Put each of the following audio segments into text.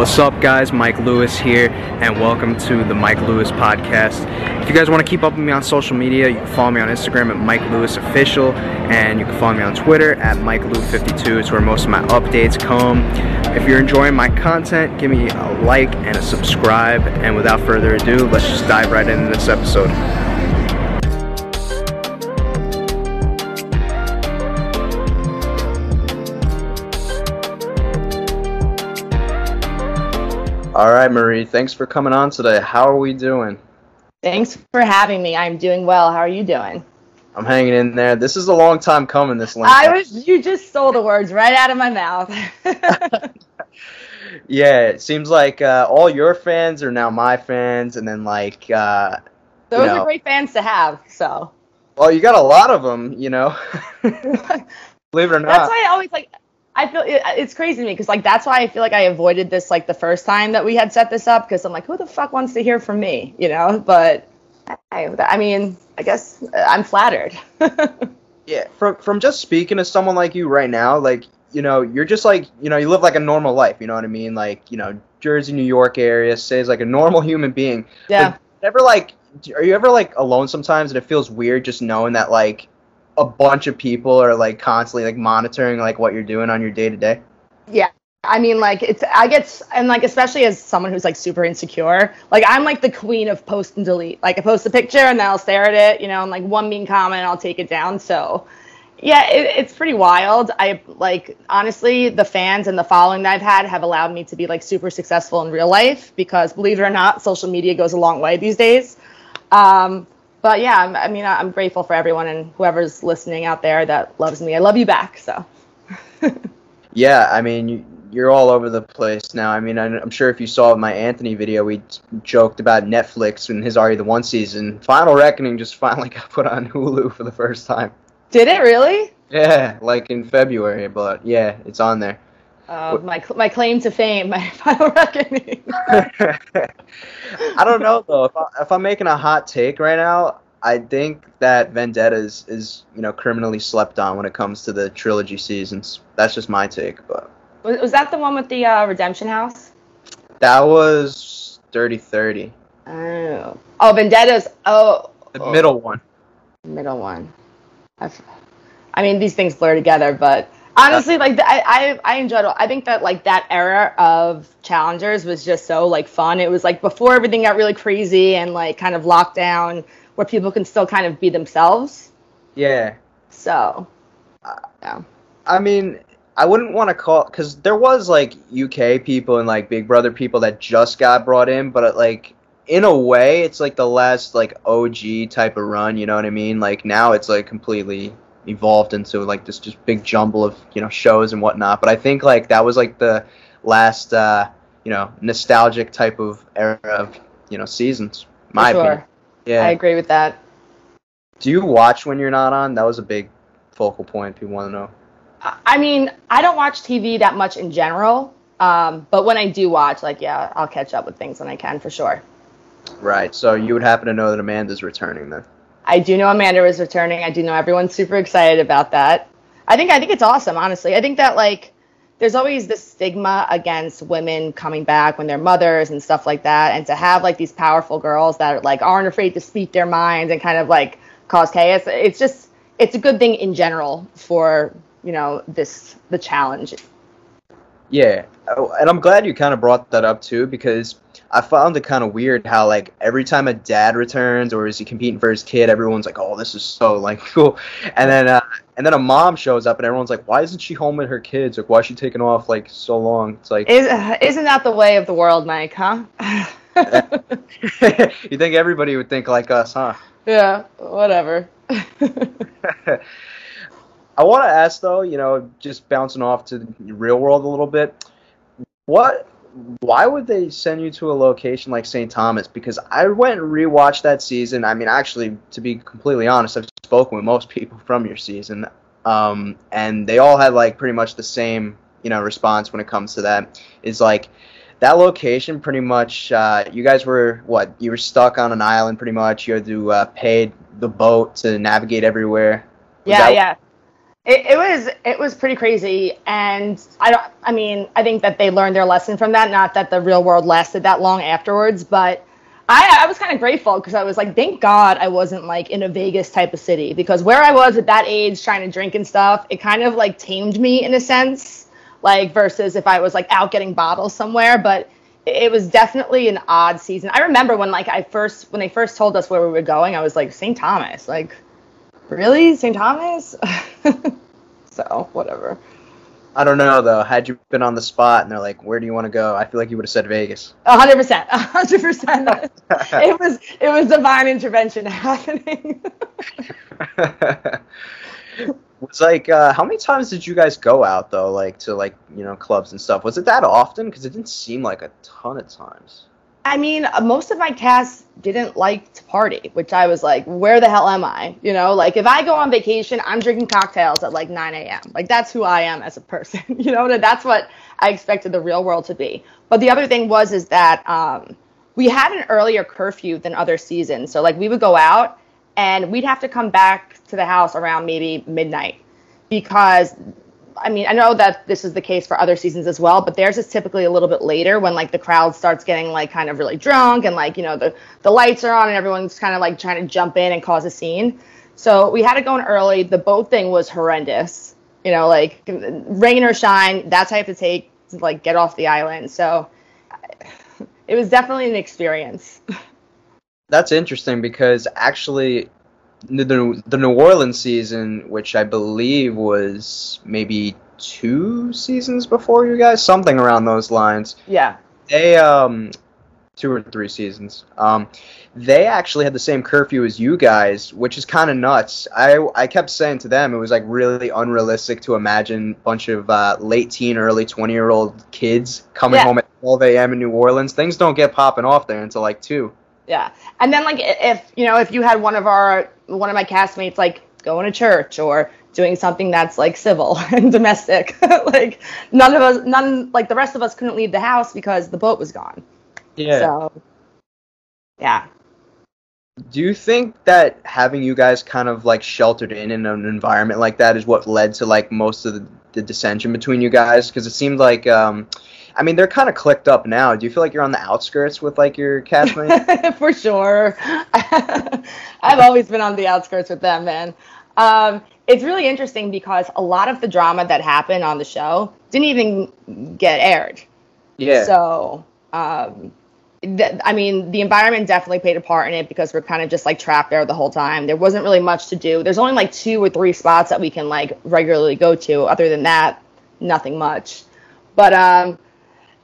What's up, guys? Mike Lewis here, and welcome to the Mike Lewis Podcast. If you guys want to keep up with me on social media, you can follow me on Instagram at Mike Lewis Official, and you can follow me on Twitter at Mike Lew52. It's where most of my updates come. If you're enjoying my content, give me a like and a subscribe. And without further ado, let's just dive right into this episode. All right, Marie, thanks for coming on today. How are we doing? Thanks for having me. I'm doing well. How are you doing? I'm hanging in there. This is a long time coming. This link. I was. You just stole the words right out of my mouth. yeah, it seems like uh, all your fans are now my fans, and then like uh, those know, are great fans to have. So. Well, you got a lot of them, you know. Believe it or not. That's why I always like. I feel it, it's crazy to me because like that's why I feel like I avoided this like the first time that we had set this up because I'm like, who the fuck wants to hear from me, you know? But I, I mean, I guess uh, I'm flattered. yeah, from from just speaking to someone like you right now, like you know, you're just like you know, you live like a normal life. You know what I mean? Like you know, Jersey, New York area, says like a normal human being. Yeah. ever like, are you ever like alone sometimes and it feels weird just knowing that like a bunch of people are like constantly like monitoring like what you're doing on your day to day? Yeah. I mean, like it's I get and like especially as someone who's like super insecure, like I'm like the queen of post and delete. Like I post a picture and then I'll stare at it, you know, and like one mean comment, I'll take it down. So, yeah, it, it's pretty wild. I like honestly, the fans and the following that I've had have allowed me to be like super successful in real life because believe it or not, social media goes a long way these days. Um, but yeah, I'm, I mean, I'm grateful for everyone and whoever's listening out there that loves me. I love you back. So. yeah, I mean, you're all over the place now. I mean, I'm sure if you saw my Anthony video, we joked about Netflix and his Are You the One season. Final Reckoning just finally got put on Hulu for the first time. Did it really? Yeah, like in February, but yeah, it's on there. Uh, my my claim to fame, my final reckoning. I don't know though. If, I, if I'm making a hot take right now, I think that Vendetta is, is you know criminally slept on when it comes to the trilogy seasons. That's just my take, but. Was, was that the one with the uh, Redemption House? That was Dirty Thirty. Oh, oh, Vendetta's. Oh, the oh. middle one. Middle one. I've, I mean, these things blur together, but honestly like I, I i enjoyed it. I think that like that era of challengers was just so like fun. It was like before everything got really crazy and like kind of locked down where people can still kind of be themselves. Yeah. So yeah. I mean i wouldn't want to call because there was like uk people and like big brother people that just got brought in but uh, like in a way it's like the last like og type of run you know what i mean? Like now it's like completely evolved into like this just big jumble of you know shows and whatnot. But I think like that was like the last uh, you know nostalgic type of era of you know seasons. My sure. opinion. Yeah, I agree with that. Do you watch when you're not on? That was a big focal point. People want to know. I mean, I don't watch TV that much in general, um, but when I do watch, like, yeah, I'll catch up with things when I can for sure. Right. So you would happen to know that Amanda's returning then? I do know Amanda is returning. I do know everyone's super excited about that. I think I think it's awesome, honestly. I think that like there's always this stigma against women coming back when they're mothers and stuff like that, and to have like these powerful girls that like aren't afraid to speak their minds and kind of like cause chaos. It's just it's a good thing in general for you know this the challenge. Yeah, oh, and I'm glad you kind of brought that up too because I found it kind of weird how like every time a dad returns or is he competing for his kid, everyone's like, "Oh, this is so like cool," and then uh, and then a mom shows up and everyone's like, "Why isn't she home with her kids? Like, why is she taking off like so long?" It's like, is, isn't that the way of the world, Mike? Huh? you think everybody would think like us, huh? Yeah, whatever. I want to ask though, you know, just bouncing off to the real world a little bit. What why would they send you to a location like St. Thomas? Because I went and rewatched that season. I mean, actually, to be completely honest, I've spoken with most people from your season, um, and they all had like pretty much the same, you know, response when it comes to that. Is like that location pretty much. Uh, you guys were what? You were stuck on an island pretty much. You had to uh, pay the boat to navigate everywhere. Was yeah, yeah. It, it, was it was pretty crazy, and I don't. I mean, I think that they learned their lesson from that. Not that the real world lasted that long afterwards, but I, I was kind of grateful because I was like, thank God I wasn't like in a Vegas type of city because where I was at that age trying to drink and stuff, it kind of like tamed me in a sense, like versus if I was like out getting bottles somewhere. But it was definitely an odd season. I remember when like I first when they first told us where we were going, I was like St. Thomas, like really St. Thomas. so whatever. I don't know though. Had you been on the spot and they're like, "Where do you want to go?" I feel like you would have said Vegas. A hundred percent, a hundred percent. It was it was divine intervention happening. was like, uh, how many times did you guys go out though, like to like you know clubs and stuff? Was it that often? Because it didn't seem like a ton of times. I mean, uh, most of my cast didn't like to party, which I was like, where the hell am I? You know, like if I go on vacation, I'm drinking cocktails at like 9 a.m. Like that's who I am as a person. you know, that's what I expected the real world to be. But the other thing was is that um, we had an earlier curfew than other seasons. So like we would go out and we'd have to come back to the house around maybe midnight because I mean, I know that this is the case for other seasons as well, but theirs is typically a little bit later when like the crowd starts getting like kind of really drunk and like, you know, the, the lights are on and everyone's kind of like trying to jump in and cause a scene. So we had it going early. The boat thing was horrendous. You know, like rain or shine, that's how you have to take to like get off the island. So it was definitely an experience. That's interesting because actually the, the New Orleans season, which I believe was maybe two seasons before you guys, something around those lines. Yeah. They um two or three seasons. Um they actually had the same curfew as you guys, which is kind of nuts. I I kept saying to them it was like really unrealistic to imagine a bunch of uh, late teen, early 20 year old kids coming yeah. home at 12 a.m. in New Orleans. Things don't get popping off there until like 2. Yeah. And then like if, you know, if you had one of our one of my castmates like going to church or doing something that's like civil and domestic. like none of us, none like the rest of us couldn't leave the house because the boat was gone. Yeah. So, yeah. Do you think that having you guys kind of like sheltered in in an environment like that is what led to like most of the, the dissension between you guys? Because it seemed like um, I mean, they're kind of clicked up now. Do you feel like you're on the outskirts with like your castmates? For sure. I've always been on the outskirts with them, man. Um, it's really interesting because a lot of the drama that happened on the show didn't even get aired. Yeah. So, um, th- I mean, the environment definitely played a part in it because we're kind of just like trapped there the whole time. There wasn't really much to do. There's only like two or three spots that we can like regularly go to. Other than that, nothing much. But um,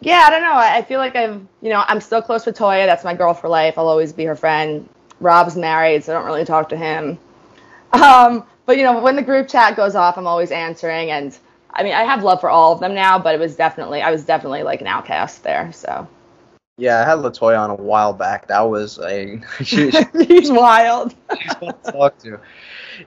yeah, I don't know. I feel like I've, you know, I'm still close with Toya. That's my girl for life. I'll always be her friend. Rob's married, so I don't really talk to him. Um, but you know, when the group chat goes off, I'm always answering, and I mean, I have love for all of them now, but it was definitely, I was definitely like an outcast there. So. Yeah, I had Latoya on a while back. That was a she, she's wild. she's fun to talk to.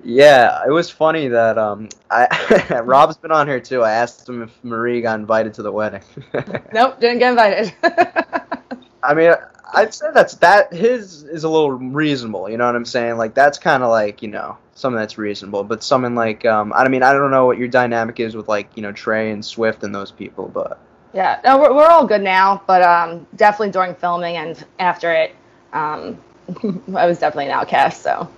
Yeah, it was funny that um I Rob's been on here too. I asked him if Marie got invited to the wedding. nope, didn't get invited. I mean, I'd say that's that his is a little reasonable. You know what I'm saying? Like that's kind of like you know something that's reasonable. But something like um I mean I don't know what your dynamic is with like you know Trey and Swift and those people, but yeah, no, we're we're all good now. But um definitely during filming and after it, um I was definitely an outcast. So.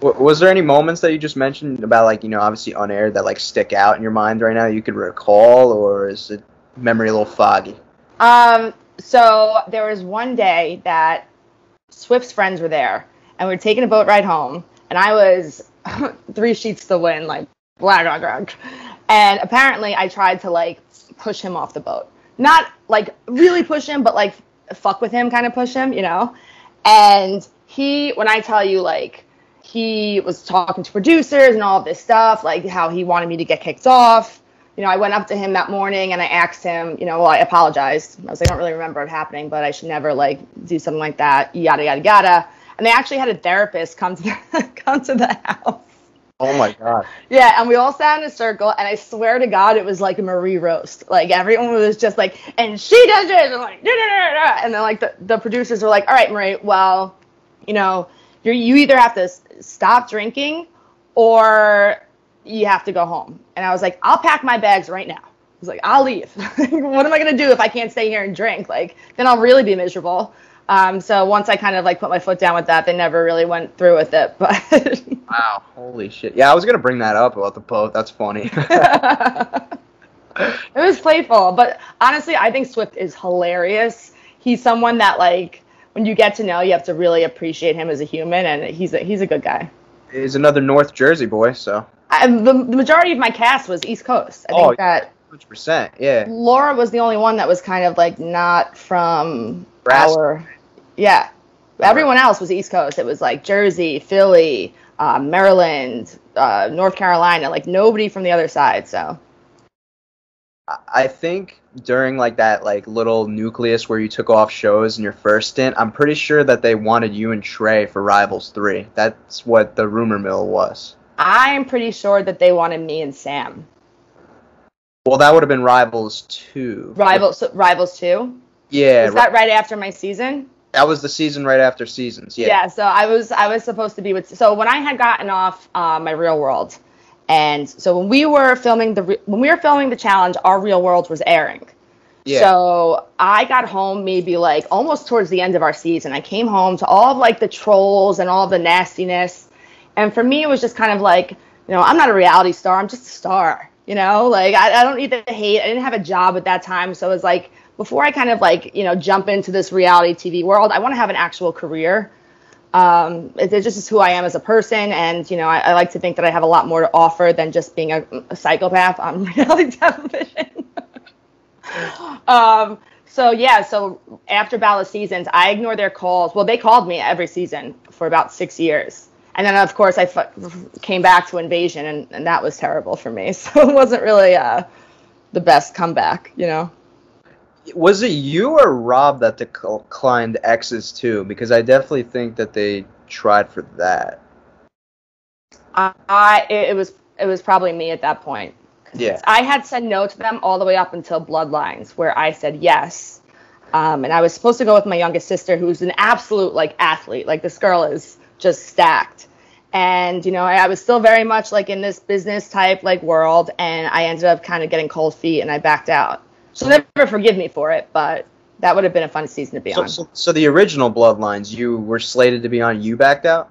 Was there any moments that you just mentioned about like you know obviously on air that like stick out in your mind right now you could recall, or is it memory a little foggy? Um. So there was one day that Swift's friends were there, and we were taking a boat ride home, and I was three sheets to the wind, like black on drunk, and apparently I tried to like push him off the boat, not like really push him, but like fuck with him, kind of push him, you know, and he when I tell you like he was talking to producers and all of this stuff, like how he wanted me to get kicked off. You know, I went up to him that morning and I asked him, you know, well, I apologized. I was like, I don't really remember it happening, but I should never like do something like that, yada yada yada. And they actually had a therapist come to the, come to the house. Oh my god. Yeah, and we all sat in a circle, and I swear to God, it was like a Marie roast. Like everyone was just like, and she does this, and like, da, da, da, and then like the, the producers were like, all right, Marie, well, you know, you you either have to stop drinking or you have to go home. And I was like, I'll pack my bags right now. I was like, I'll leave. what am I gonna do if I can't stay here and drink? Like, then I'll really be miserable. Um, so once I kind of like put my foot down with that, they never really went through with it. But wow, holy shit! Yeah, I was gonna bring that up about the boat. That's funny. it was playful, but honestly, I think Swift is hilarious. He's someone that like when you get to know, you have to really appreciate him as a human, and he's a, he's a good guy. He's another North Jersey boy, so. I, the, the majority of my cast was East Coast. I think oh, that. Hundred percent, yeah. Laura was the only one that was kind of like not from Brass. our. Yeah, everyone else was East Coast. It was like Jersey, Philly, uh, Maryland, uh, North Carolina. Like nobody from the other side. So. I think during like that like little nucleus where you took off shows in your first stint, I'm pretty sure that they wanted you and Trey for Rivals Three. That's what the rumor mill was. I'm pretty sure that they wanted me and Sam. Well, that would have been Rivals Two. Rivals, so, Rivals Two. Yeah. Is that right after my season? That was the season right after seasons. Yeah. Yeah. So I was I was supposed to be with. So when I had gotten off uh, my Real World, and so when we were filming the when we were filming the challenge, our Real World was airing. Yeah. So I got home maybe like almost towards the end of our season. I came home to all of like the trolls and all the nastiness. And for me, it was just kind of like, you know, I'm not a reality star. I'm just a star. You know, like I, I don't need the hate. I didn't have a job at that time. So it was like, before I kind of like, you know, jump into this reality TV world, I want to have an actual career um, it, it, just is who I am as a person, and you know, I, I, like to think that I have a lot more to offer than just being a, a psychopath on reality television. um, so yeah, so after Battle seasons, I ignore their calls. Well, they called me every season for about six years, and then of course I f- came back to Invasion, and, and that was terrible for me. So it wasn't really uh, the best comeback, you know was it you or Rob that declined X's too? Because I definitely think that they tried for that. I it was it was probably me at that point. Yeah. I had said no to them all the way up until Bloodlines, where I said yes. Um, and I was supposed to go with my youngest sister, who's an absolute like athlete. Like this girl is just stacked. And you know, I, I was still very much like in this business type like world, and I ended up kind of getting cold feet, and I backed out. She'll never forgive me for it, but that would have been a fun season to be so, on. So, so the original Bloodlines, you were slated to be on. You backed out.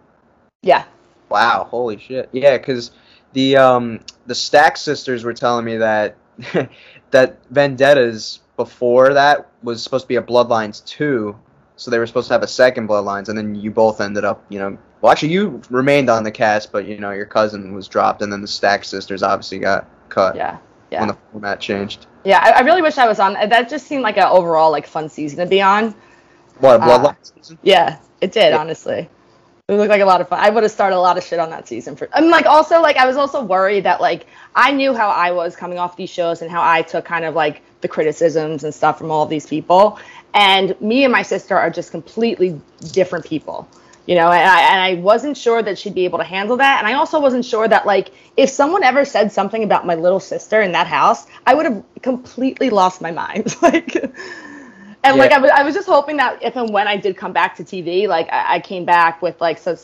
Yeah. Wow! Holy shit! Yeah, because the um the Stack sisters were telling me that that Vendettas before that was supposed to be a Bloodlines two, so they were supposed to have a second Bloodlines, and then you both ended up, you know, well actually you remained on the cast, but you know your cousin was dropped, and then the Stack sisters obviously got cut. Yeah yeah. when the format changed. Yeah, I, I, really wish I was on. That just seemed like an overall like fun season to be on. What Bloodline uh, season? Yeah, it did. Yeah. Honestly, it looked like a lot of fun. I would have started a lot of shit on that season. For I'm like also like I was also worried that like I knew how I was coming off these shows and how I took kind of like the criticisms and stuff from all of these people. And me and my sister are just completely different people you know and I, and I wasn't sure that she'd be able to handle that. And i also wasn't sure that like if someone ever said something about my little sister in that house i would have completely lost my mind. Like and yeah. like I was, I was just hoping that if and when i did come back to tv like i, I came back with like so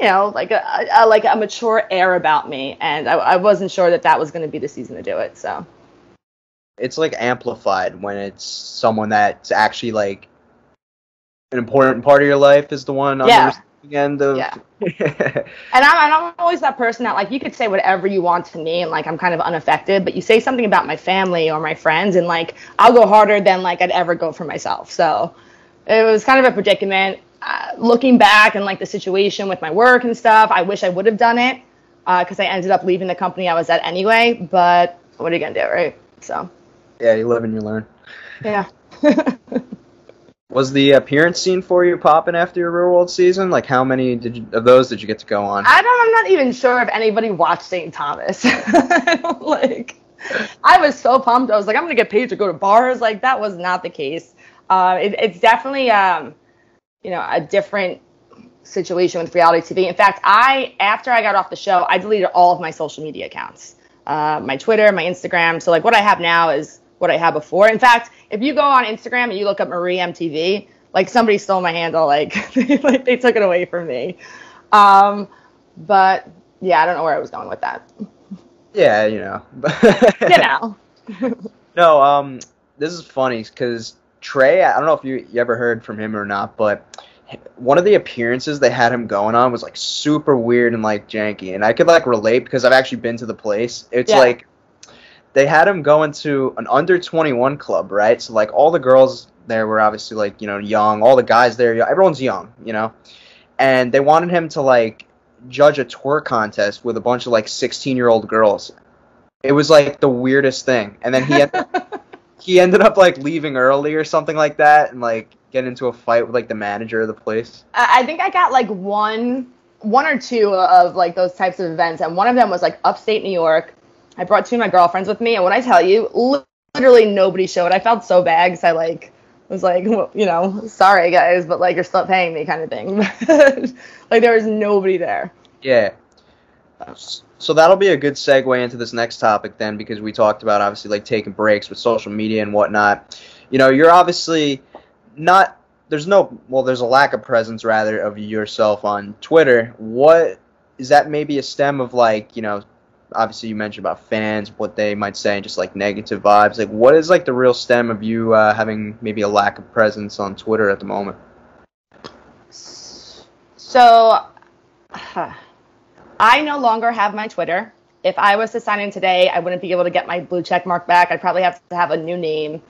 you know like a, a, like a mature air about me. And I, I wasn't sure that that was going to be the season to do it so. It's like amplified when it's someone that's actually like an important part of your life is the one on yeah. the end of yeah. and I'm, I'm always that person that like you could say whatever you want to me and like I'm kind of unaffected but you say something about my family or my friends and like I'll go harder than like I'd ever go for myself. So it was kind of a predicament. Uh, looking back and like the situation with my work and stuff I wish I would have done it because uh, I ended up leaving the company I was at anyway but what are you gonna do right? So. Yeah you live and you learn. Yeah Was the appearance scene for you popping after your real world season? Like, how many did you, of those did you get to go on? I don't. I'm not even sure if anybody watched St. Thomas. like, I was so pumped. I was like, I'm gonna get paid to go to bars. Like, that was not the case. Uh, it, it's definitely, um, you know, a different situation with reality TV. In fact, I after I got off the show, I deleted all of my social media accounts, uh, my Twitter, my Instagram. So like, what I have now is what I had before. In fact, if you go on Instagram and you look up Marie MTV, like somebody stole my handle, like, like they took it away from me. Um, but yeah, I don't know where I was going with that. Yeah, you know. you know. no, um, this is funny because Trey. I don't know if you, you ever heard from him or not, but one of the appearances they had him going on was like super weird and like janky, and I could like relate because I've actually been to the place. It's Yeah. like they had him going to an under 21 club, right? So like all the girls there were obviously like you know young, all the guys there, everyone's young, you know, and they wanted him to like judge a tour contest with a bunch of like 16 year old girls. It was like the weirdest thing, and then he ended, he ended up like leaving early or something like that, and like get into a fight with like the manager of the place. I think I got like one, one or two of like those types of events, and one of them was like upstate New York. I brought two of my girlfriends with me, and when I tell you, literally nobody showed. I felt so bad because I like was like, well, you know, sorry guys, but like you're still paying me, kind of thing. like there was nobody there. Yeah. So that'll be a good segue into this next topic then, because we talked about obviously like taking breaks with social media and whatnot. You know, you're obviously not. There's no. Well, there's a lack of presence rather of yourself on Twitter. What is that? Maybe a stem of like you know. Obviously, you mentioned about fans, what they might say, and just like negative vibes. Like, what is like the real stem of you uh, having maybe a lack of presence on Twitter at the moment? So, I no longer have my Twitter. If I was to sign in today, I wouldn't be able to get my blue check mark back. I'd probably have to have a new name.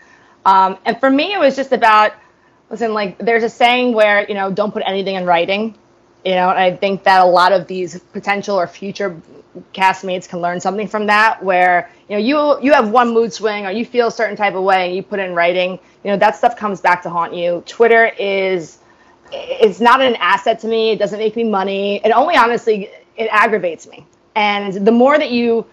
Um, and for me, it was just about, listen, like, there's a saying where, you know, don't put anything in writing. You know, I think that a lot of these potential or future castmates can learn something from that. Where you know you you have one mood swing or you feel a certain type of way and you put it in writing. You know that stuff comes back to haunt you. Twitter is it's not an asset to me. It doesn't make me money. It only honestly it aggravates me. And the more that you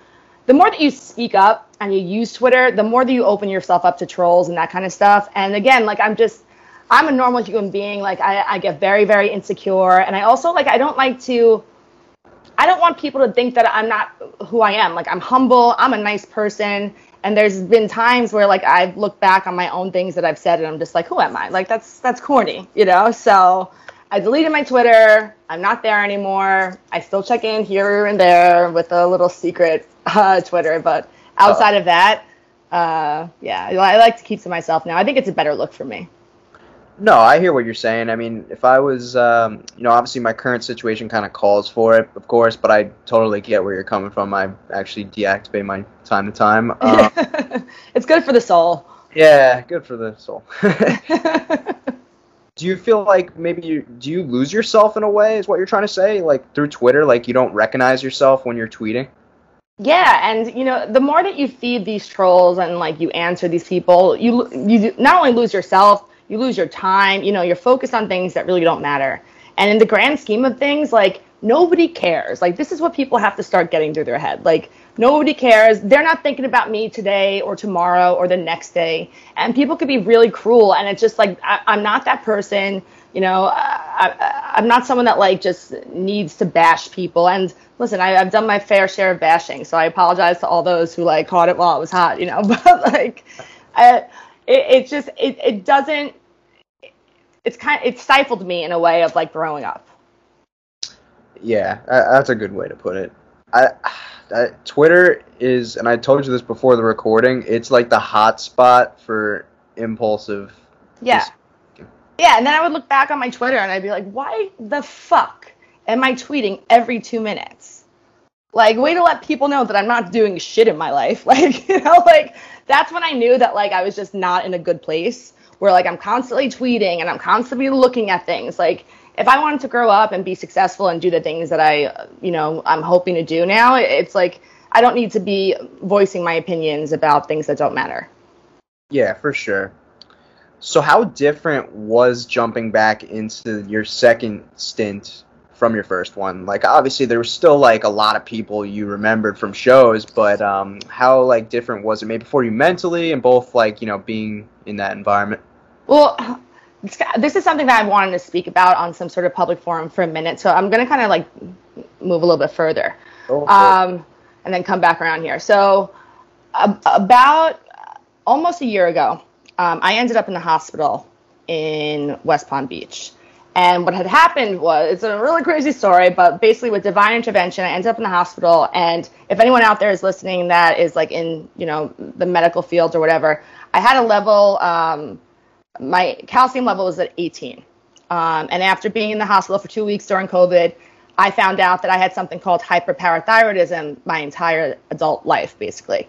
the more that you speak up and you use Twitter, the more that you open yourself up to trolls and that kind of stuff. And again, like I'm just I'm a normal human being. Like I, I get very, very insecure. And I also like I don't like to I don't want people to think that I'm not who I am. Like I'm humble, I'm a nice person. And there's been times where like I've looked back on my own things that I've said and I'm just like, who am I? Like that's that's corny, you know? So I deleted my Twitter. I'm not there anymore. I still check in here and there with a little secret uh, Twitter, but outside of that, uh, yeah, I like to keep to myself now. I think it's a better look for me. No, I hear what you're saying. I mean, if I was, um, you know, obviously my current situation kind of calls for it, of course, but I totally get where you're coming from. I actually deactivate my time to time. Um, it's good for the soul. yeah, good for the soul. do you feel like maybe you do you lose yourself in a way? Is what you're trying to say? Like through Twitter, like you don't recognize yourself when you're tweeting? Yeah, and you know, the more that you feed these trolls and like you answer these people, you you not only lose yourself, you lose your time. You know, you're focused on things that really don't matter. And in the grand scheme of things, like nobody cares. Like this is what people have to start getting through their head. Like nobody cares. They're not thinking about me today or tomorrow or the next day. And people could be really cruel. And it's just like I, I'm not that person. You know, I, I'm not someone that like just needs to bash people. And listen, I, I've done my fair share of bashing, so I apologize to all those who like caught it while it was hot. You know, but like, I, it, it just it, it doesn't. It's kind of, it stifled me in a way of like growing up. Yeah, that's a good way to put it. I, I, Twitter is, and I told you this before the recording. It's like the hot spot for impulsive. Yeah. just- Yeah, and then I would look back on my Twitter and I'd be like, why the fuck am I tweeting every two minutes? Like, way to let people know that I'm not doing shit in my life. Like, you know, like that's when I knew that like I was just not in a good place. Where like I'm constantly tweeting and I'm constantly looking at things. Like, if I wanted to grow up and be successful and do the things that I, you know, I'm hoping to do now, it's like I don't need to be voicing my opinions about things that don't matter. Yeah, for sure. So, how different was jumping back into your second stint from your first one? Like, obviously, there was still like a lot of people you remembered from shows, but um, how like different was it? Maybe for you mentally and both like you know being in that environment. Well, this is something that I wanted to speak about on some sort of public forum for a minute, so I'm going to kind of like move a little bit further for it. um, and then come back around here. So, ab- about almost a year ago, um, I ended up in the hospital in West Palm Beach. And what had happened was, it's a really crazy story, but basically with divine intervention, I ended up in the hospital. And if anyone out there is listening that is like in, you know, the medical field or whatever, I had a level, um, my calcium level was at 18. Um, and after being in the hospital for two weeks during COVID, I found out that I had something called hyperparathyroidism my entire adult life, basically.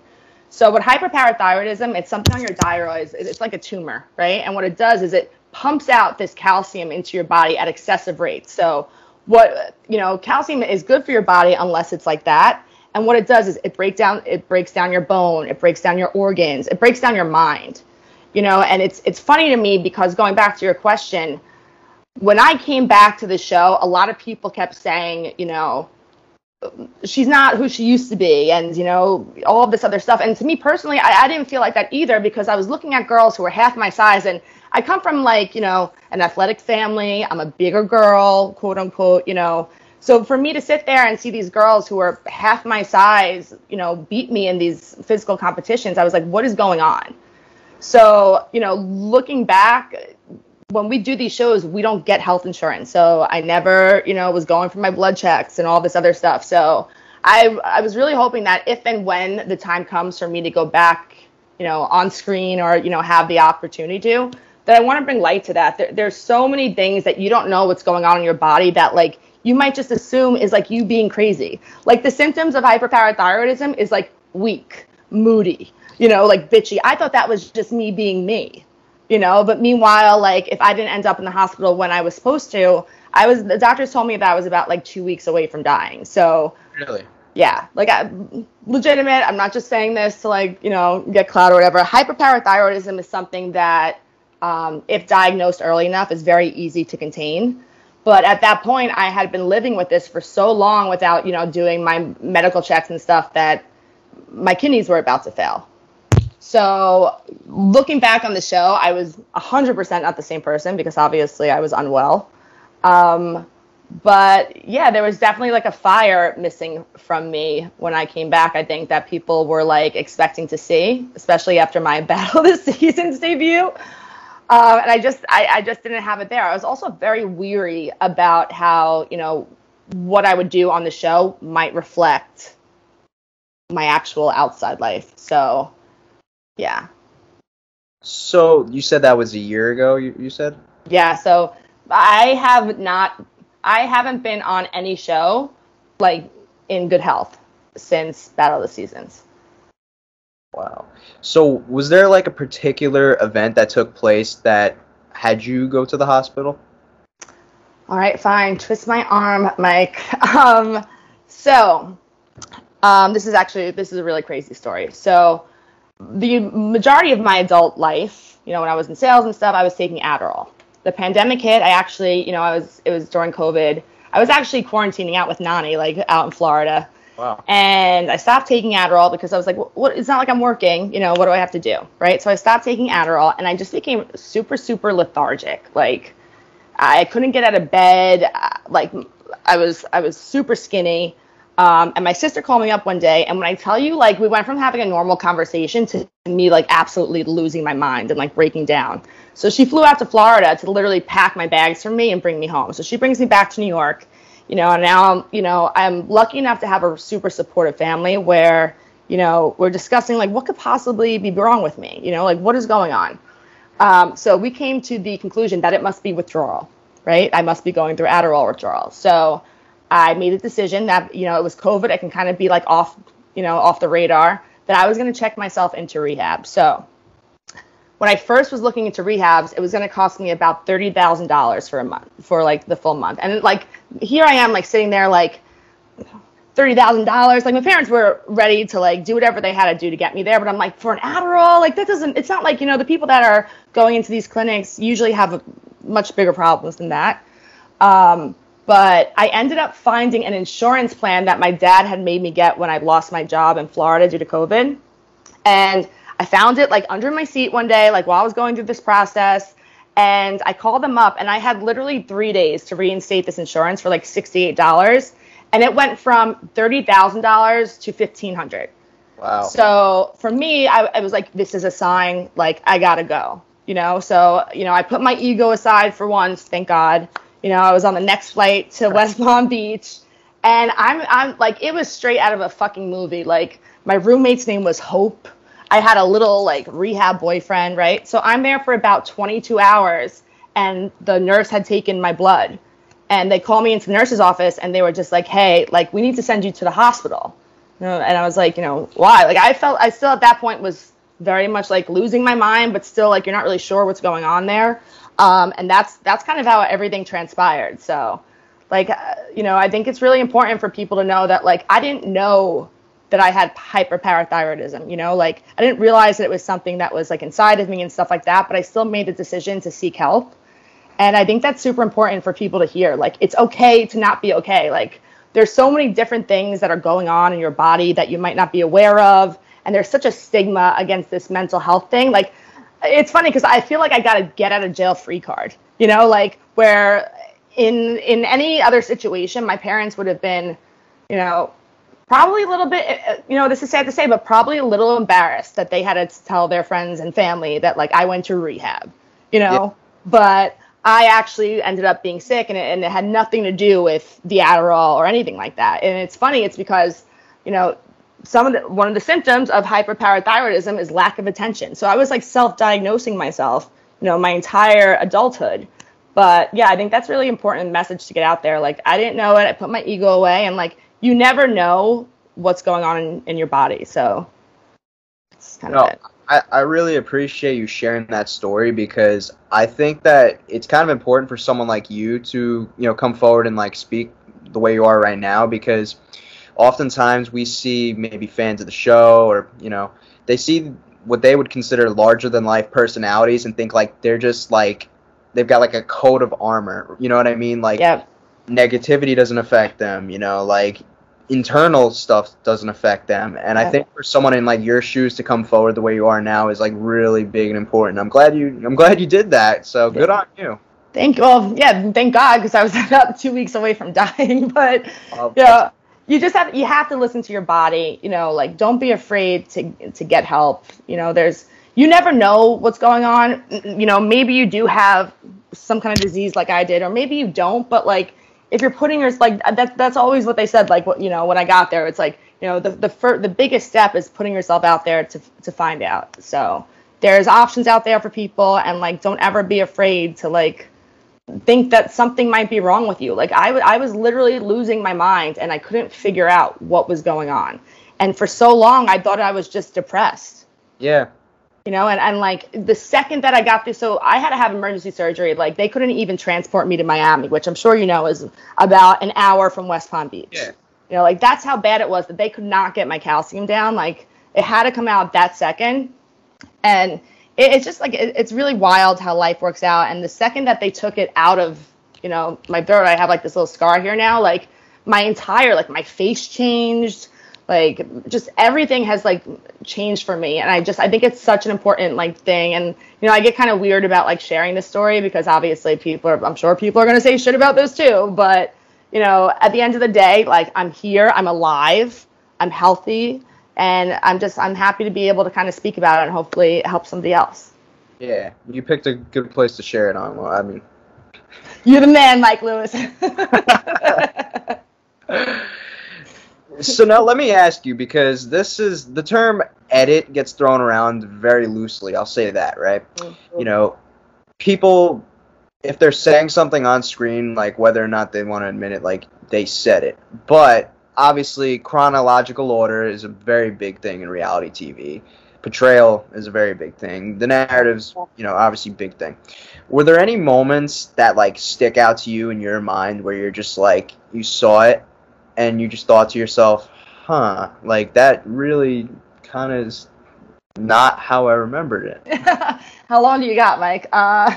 So, what hyperparathyroidism? It's something on your thyroid. It's like a tumor, right? And what it does is it pumps out this calcium into your body at excessive rates. So, what you know, calcium is good for your body unless it's like that. And what it does is it breaks down it breaks down your bone, it breaks down your organs, it breaks down your mind. You know, and it's it's funny to me because going back to your question, when I came back to the show, a lot of people kept saying, you know, she's not who she used to be and you know all of this other stuff. And to me personally I, I, didn't feel like that either because i was looking at girls who were half my size and i come from like you know an athletic family. I'm a bigger girl quote unquote you know. So for me to sit there and see these girls who are half my size you know beat me in these physical competitions i was like what is going on? So you know looking back when we do these shows, we don't get health insurance. So I never, you know, was going for my blood checks and all this other stuff. So I I was really hoping that if and when the time comes for me to go back, you know, on screen or you know have the opportunity to, that I want to bring light to that. There, there's so many things that you don't know what's going on in your body that like you might just assume is like you being crazy. Like the symptoms of hyperparathyroidism is like weak, moody, you know, like bitchy. I thought that was just me being me you know but meanwhile like if i didn't end up in the hospital when i was supposed to i was the doctors told me that i was about like two weeks away from dying. So really? yeah like I, legitimate i'm not just saying this to like you know get clout or whatever. Hyperparathyroidism is something that um, if diagnosed early enough is very easy to contain. But at that point i had been living with this for so long without you know doing my medical checks and stuff that my kidneys were about to fail so looking back on the show, I was 100% not the same person because obviously I was unwell. Um, but yeah, there was definitely like a fire missing from me when I came back. I think that people were like expecting to see, especially after my Battle the Seasons debut. Um, and I just, I, I just didn't have it there. I was also very weary about how, you know, what I would do on the show might reflect my actual outside life. So yeah. So you said that was a year ago. You, you said. Yeah. So I have not. I haven't been on any show like in good health since Battle of the Seasons. Wow. So was there like a particular event that took place that had you go to the hospital? All right, fine. Twist my arm, Mike. Um, so um, this is actually this is a really crazy story. So the majority of my adult life, you know, when I was in sales and stuff, I was taking Adderall. The pandemic hit. I actually, you know, I was it was during COVID. I was actually quarantining out with Nany, like out in Florida. Wow. And I stopped taking Adderall because I was like, what, it's not like I'm working, you know, what do I have to do? Right. So I stopped taking Adderall and I just became super, super lethargic. Like I couldn't get out of bed. Like I was, I was super skinny. Um, and my sister called me up one day, and when I tell you, like, we went from having a normal conversation to me, like, absolutely losing my mind and, like, breaking down. So she flew out to Florida to literally pack my bags for me and bring me home. So she brings me back to New York, you know, and now, I'm, you know, I'm lucky enough to have a super supportive family where, you know, we're discussing, like, what could possibly be wrong with me? You know, like, what is going on? Um, so we came to the conclusion that it must be withdrawal, right? I must be going through Adderall withdrawal. So, I made a decision that you know it was COVID. I can kind of be like off, you know, off the radar. That I was going to check myself into rehab. So when I first was looking into rehabs, it was going to cost me about thirty thousand dollars for a month, for like the full month. And like here I am, like sitting there, like thirty thousand dollars. Like my parents were ready to like do whatever they had to do to get me there, but I'm like for an Adderall, like that doesn't. It's not like you know the people that are going into these clinics usually have much bigger problems than that. Um, but I ended up finding an insurance plan that my dad had made me get when I lost my job in Florida due to COVID. And I found it like under my seat one day, like while I was going through this process. And I called them up and I had literally three days to reinstate this insurance for like $68. And it went from $30,000 to $1,500. Wow. So for me, I, I was like, this is a sign, like, I gotta go, you know? So, you know, I put my ego aside for once, thank God You know, I was on the next flight to West Palm Beach, and I'm I'm like it was straight out of a fucking movie. Like my roommate's name was Hope. I had a little like rehab boyfriend, right? So I'm there for about 22 hours, and the nurse had taken my blood, and they called me into the nurse's office, and they were just like, "Hey, like we need to send you to the hospital." You know, and I was like, you know, why? Like I felt I still at that point was very much like losing my mind, but still like you're not really sure what's going on there. Um, and that's that's kind of how everything transpired. So, like, uh, you know, I think it's really important for people to know that like I didn't know that I had hyperparathyroidism. You know, like I didn't realize that it was something that was like inside of me and stuff like that. But I still made the decision to seek help. And I think that's super important for people to hear. Like, it's okay to not be okay. Like, there's so many different things that are going on in your body that you might not be aware of. And there's such a stigma against this mental health thing. Like, it's funny because I feel like I got a get out of jail free card. You know, like where in in any other situation, my parents would have been, you know, probably a little bit. Eh, eh, you know, this is sad to say, but probably a little embarrassed that they had to tell their friends and family that like I went to rehab. You know, yeah. but I actually ended up being sick, and it, and it had nothing to do with the Adderall or anything like that. And it's funny, it's because you know some of the one of the symptoms of hyperparathyroidism is lack of attention. So I was like self-diagnosing myself, you know, my entire adulthood. But yeah, I think that's really important message to get out there. Like I didn't know it, I put my ego away, and like you never know what's going on in, in your body. So it's kind no, of it. I, I really appreciate you sharing that story because I think that it's kind of important for someone like you to, you know, come forward and like speak the way you are right now because oftentimes we see maybe fans of the show or you know they see what they would consider larger than life personalities and think like they're just like they've got like a coat of armor. You know what i mean? Like yep. negativity doesn't affect them you know like internal stuff doesn't affect them. And i think for someone in like your shoes to come forward the way you are now is like really big and important. I'm glad you i'm glad you did that. So good on you. Thank well yeah thank god because i was about two weeks away from dying but yeah you just have you have to listen to your body you know like don't be afraid to to get help. You know there's you never know what's going on. You know maybe you do have some kind of disease like i did or maybe you don't but like if you're putting your like uh, that that's always what they said like what you know when i got there it's like you know the the fir- the biggest step is putting yourself out there to to find out. So there's options out there for people and like don't ever be afraid to like think that something might be wrong with you. Like I, w- I was literally losing my mind and I couldn't figure out what was going on. And for so long, I thought I was just depressed. Yeah. You know, and, and like the second that I got this, so I had to have emergency surgery. Like they couldn't even transport me to Miami, which I'm sure you know is about an hour from West Palm Beach. Yeah. You know, like that's how bad it was that they could not get my calcium down. Like it had to come out that second. And it, it's just like it, it's really wild how life works out. And the second that they took it out of, you know, my throat, I have like this little scar here now. Like my entire, like my face changed. Like just everything has like changed for me, and I just I think it's such an important like thing. And you know, I get kind of weird about like sharing this story because obviously people are, I'm sure people are gonna say shit about this too. But you know, at the end of the day, like I'm here, I'm alive, I'm healthy, and I'm just I'm happy to be able to kind of speak about it and hopefully help somebody else. Yeah, you picked a good place to share it on. Well, I mean, you're the man, Mike Lewis. so now let me ask you because this is the term edit gets thrown around very loosely. I'll say that, right? Mm-hmm. You know, people if they're saying something on screen, like whether or not they want to admit it, like they said it, but obviously chronological order is a very big thing in reality TV. Portrayal is a very big thing. The narrative's, you know, obviously big thing. Were there any moments that like stick out to you in your mind where you're just like you saw it and you just thought to yourself, "Huh, like that really kind of is not how I remembered it." how long do you got, Mike? Uh,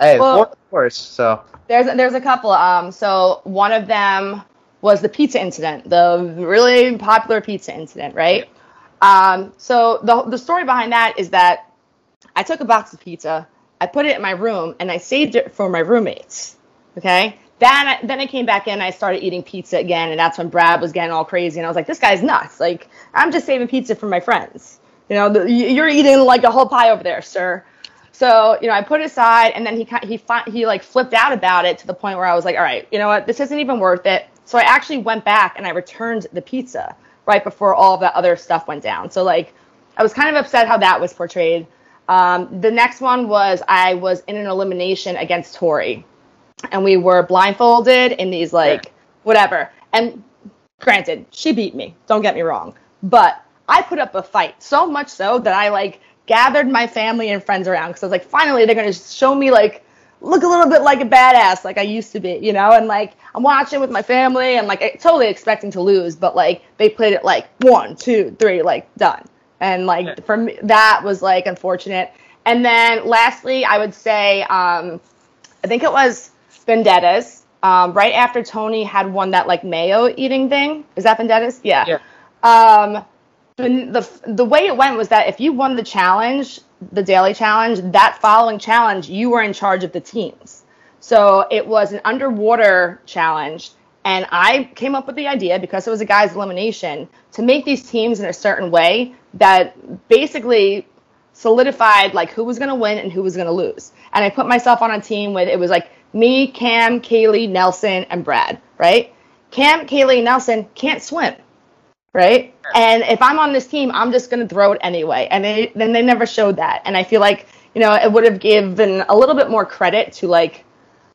hey, well, of course. So there's there's a couple. Um, so one of them was the pizza incident, the really popular pizza incident, right? Um, so the the story behind that is that I took a box of pizza, I put it in my room, and I saved it for my roommates. Okay. Then I, then I came back in, I started eating pizza again, and that's when Brad was getting all crazy, and I was like, this guy's nuts. Like I'm just saving pizza for my friends. You know, the, you're eating like a whole pie over there, sir. So you know, I put it aside, and then he he he like flipped out about it to the point where I was like, all right, you know what, this isn't even worth it. So I actually went back and I returned the pizza right before all that other stuff went down. So like, I was kind of upset how that was portrayed. Um, the next one was I was in an elimination against Tori, and we were blindfolded in these like whatever. And granted, she beat me. Don't get me wrong, but I put up a fight so much so that I like gathered my family and friends around because I was like, finally they're gonna show me like look a little bit like a badass like I used to be, you know, and like I'm watching with my family and like totally expecting to lose, but like they played it like one, two, three, like done. And like yeah. for me, that was like unfortunate. And then lastly, I would say, um, I think it was Vendettas. Um, right after Tony had won that like mayo eating thing. Is that Vendettas? Yeah. yeah. Um, the the way it went was that if you won the challenge, the daily challenge, that following challenge, you were in charge of the teams. So it was an underwater challenge and I came up with the idea because it was a guy's elimination to make these teams in a certain way that basically solidified like who was going to win and who was going to lose. And I put myself on a team with it was like me, Kam, Kaylee, Nelson, and Brad, right? Kam, Kaylee, Nelson can't swim, right? And if I'm on this team, I'm just going to throw it anyway. And they, then they never showed that. And I feel like, you know, it would have given a little bit more credit to like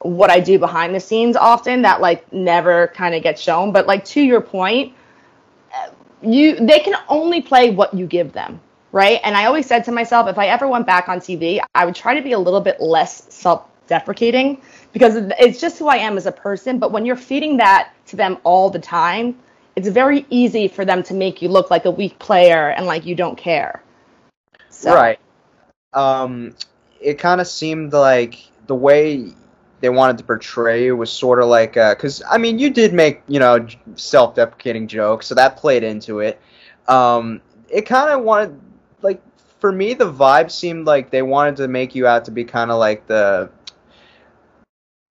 what I do behind the scenes often that like never kind of gets shown. But like to your point, eh, you they can only play what you give them, right? And I always said to myself, if I ever went back on TV, I would try to be a little bit less self-deprecating because it's just who I am as a person. But when you're feeding that to them all the time, it's very easy for them to make you look like a weak player and like you don't care. So. Right. Um, it kind of seemed like the way they wanted to portray you was sort of like because uh, I mean you did make you know self-deprecating jokes, so that played into it. Um, it kind of wanted like for me the vibe seemed like they wanted to make you out to be kind of like the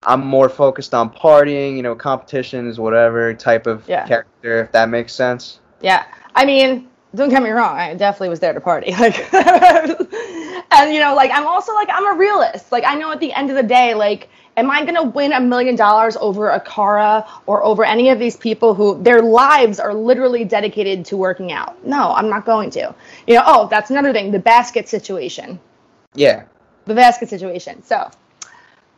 I'm more focused on partying, you know, competitions, whatever type of yeah. character, if that makes sense. Yeah, I mean, don't get me wrong, I definitely was there to party. Like, and you know, like I'm also like I'm a realist. Like I know at the end of the day, like am I going to win a million dollars over Akara or over any of these people who their lives are literally dedicated to working out? No, I'm not going to. You know, oh, that's another thing, the basket situation. Yeah. The basket situation. So,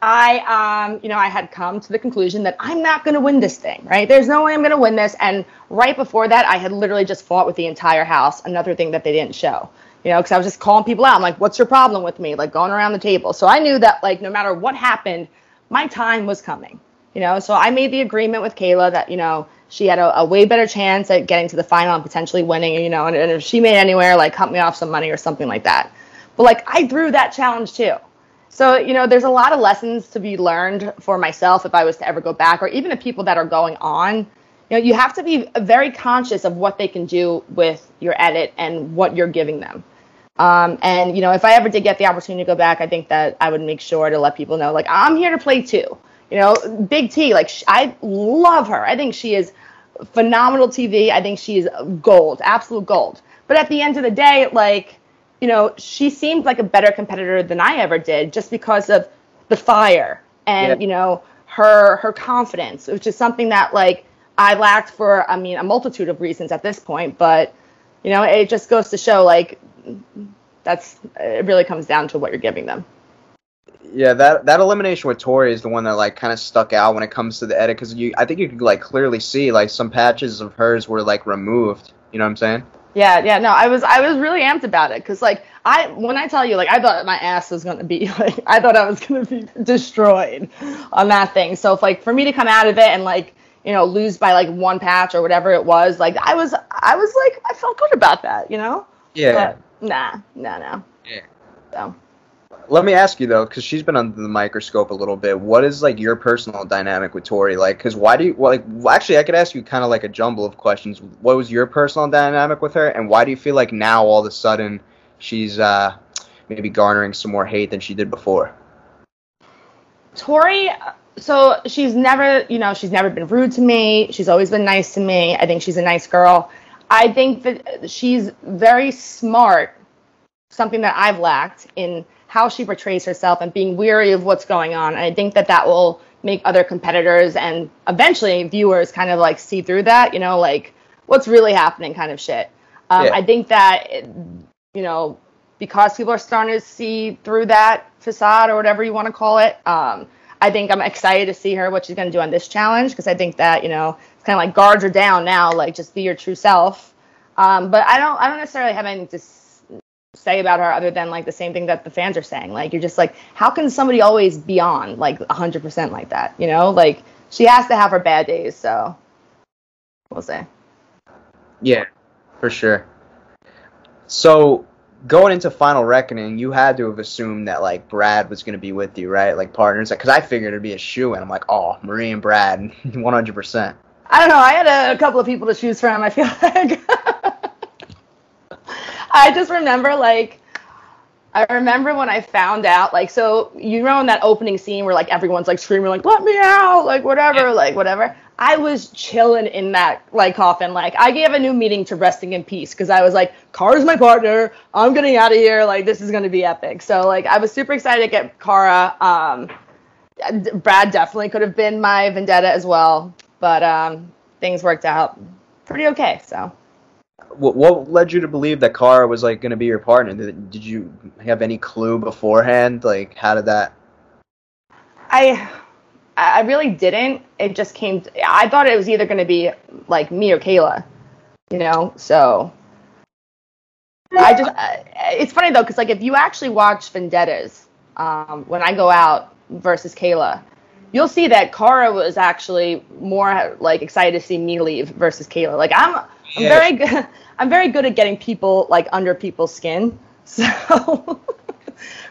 I um, you know, I had come to the conclusion that I'm not going to win this thing, right? There's no way I'm going to win this and right before that I had literally just fought with the entire house, another thing that they didn't show you know, because I was just calling people out. I'm like, what's your problem with me? Like going around the table. So I knew that, like, no matter what happened, my time was coming. You know, so I made the agreement with Kailah that you know she had a, a way better chance at getting to the final and potentially winning. You know, and, and if she made anywhere, like cut me off some money or something like that. But like I threw that challenge too. So, you know, there's a lot of lessons to be learned for myself if I was to ever go back, or even the people that are going on. You know, you have to be very conscious of what they can do with your edit and what you're giving them. Um, and you know, if I ever did get the opportunity to go back, I think that I would make sure to let people know, like, I'm here to play too. You know, Big T, like, sh- I love her. I think she is phenomenal TV. I think she is gold, absolute gold. But at the end of the day, like, you know, she seemed like a better competitor than I ever did, just because of the fire and yeah. you know her her confidence, which is something that like I lacked for, I mean, a multitude of reasons at this point. But you know, it just goes to show like that's it really comes down to what you're giving them. Yeah, that that elimination with Tori is the one that like kind of stuck out when it comes to the edit because you I think you could like clearly see like some patches of hers were like removed. You know what I'm saying? Yeah, yeah, no, I was I was really amped about it because like I when I tell you like I thought my ass was gonna be like I thought I was gonna be destroyed on that thing. So if like for me to come out of it and like you know lose by like one patch or whatever it was, like I was I was like I felt good about that, you know. Yeah. But, nah, no, no. Yeah. So. Let me ask you though, because she's been under the microscope a little bit. What is like your personal dynamic with Tori? Like, because why do you well, like? Well, actually, I could ask you kind of like a jumble of questions. What was your personal dynamic with her, and why do you feel like now all of a sudden she's uh, maybe garnering some more hate than she did before? Tori, so she's never, you know, she's never been rude to me. She's always been nice to me. I think she's a nice girl. I think that she's very smart, something that I've lacked in how she portrays herself and being weary of what's going on. And I think that that will make other competitors and eventually viewers kind of like see through that, you know, like what's really happening kind of shit. Um, yeah. I think that, you know, because people are starting to see through that facade or whatever you want to call it, um, I think I'm excited to see her what she's going to do on this challenge because I think that, you know, it's kind of like guards are down now, like just be your true self. Um, but I don't, I don't necessarily have anything to say about her other than like the same thing that the fans are saying. Like you're just like, how can somebody always be on like 100% like that? You know, like she has to have her bad days. So we'll see. Yeah, for sure. So going into Final Reckoning, you had to have assumed that like Brad was going to be with you, right? Like partners, because I figured it'd be a shoe, and I'm like, oh, Marie and Brad, 100. percent I don't know. I had a, a couple of people to choose from. I feel like. I just remember like I remember when I found out, like, so you know, in that opening scene where like everyone's like screaming, like, "Let me out!" like whatever, yeah. like whatever. I was chilling in that like coffin. Like, I gave a new meaning to resting in peace because I was like, "Cara's my partner. I'm getting out of here. Like, this is gonna be epic." So like, I was super excited to get Cara. Um, Brad definitely could have been my vendetta as well, but um, things worked out pretty okay. So what, what led you to believe that Cara was like going to be your partner? Did, did you have any clue beforehand? Like, how did that? I I really didn't. It just came. To, I thought it was either going to be like me or Kailah, you know. So I just. it's funny though, because like if you actually watch Vendettas, um, when I go out versus Kailah, you'll see that Cara was actually more like excited to see me leave versus Kailah. Like I'm, I'm very good. I'm very good at getting people like under people's skin. So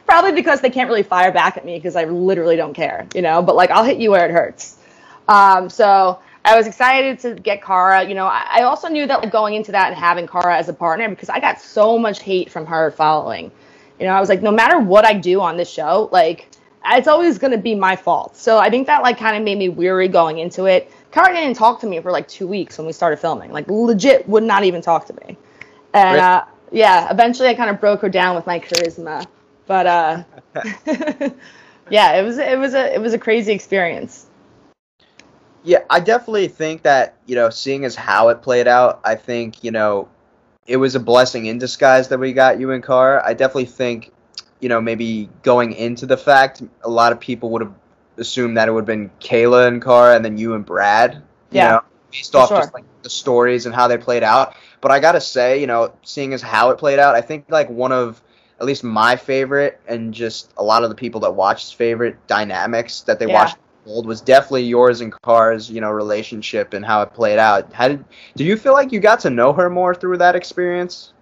probably because they can't really fire back at me because I literally don't care, you know. But like I'll hit you where it hurts. Um, so I was excited to get Cara. You know, I, I also knew that like, going into that and having Cara as a partner because I got so much hate from her following. You know, I was like, no matter what I do on this show, like it's always going to be my fault. So I think that like kind of made me weary going into it. Cara didn't talk to me for like two weeks when we started filming. Like legit would not even talk to me. And uh, yeah, eventually I kind of broke her down with my charisma. But uh, yeah, it was it was a it was a crazy experience. Yeah, I definitely think that you know, seeing as how it played out, I think you know, it was a blessing in disguise that we got you in Cara. I definitely think you know, maybe going into the fact, a lot of people would have assumed that it would have been Kailah and Cara and then you and Brad. yeah. Know, based off sure. just like the stories and how they played out. But I gotta say, you know, seeing as how it played out, I think like one of at least my favorite and just a lot of the people that watched favorite dynamics that they yeah. watched old was definitely yours and Car's, you know, relationship and how it played out. How did do you feel like you got to know her more through that experience?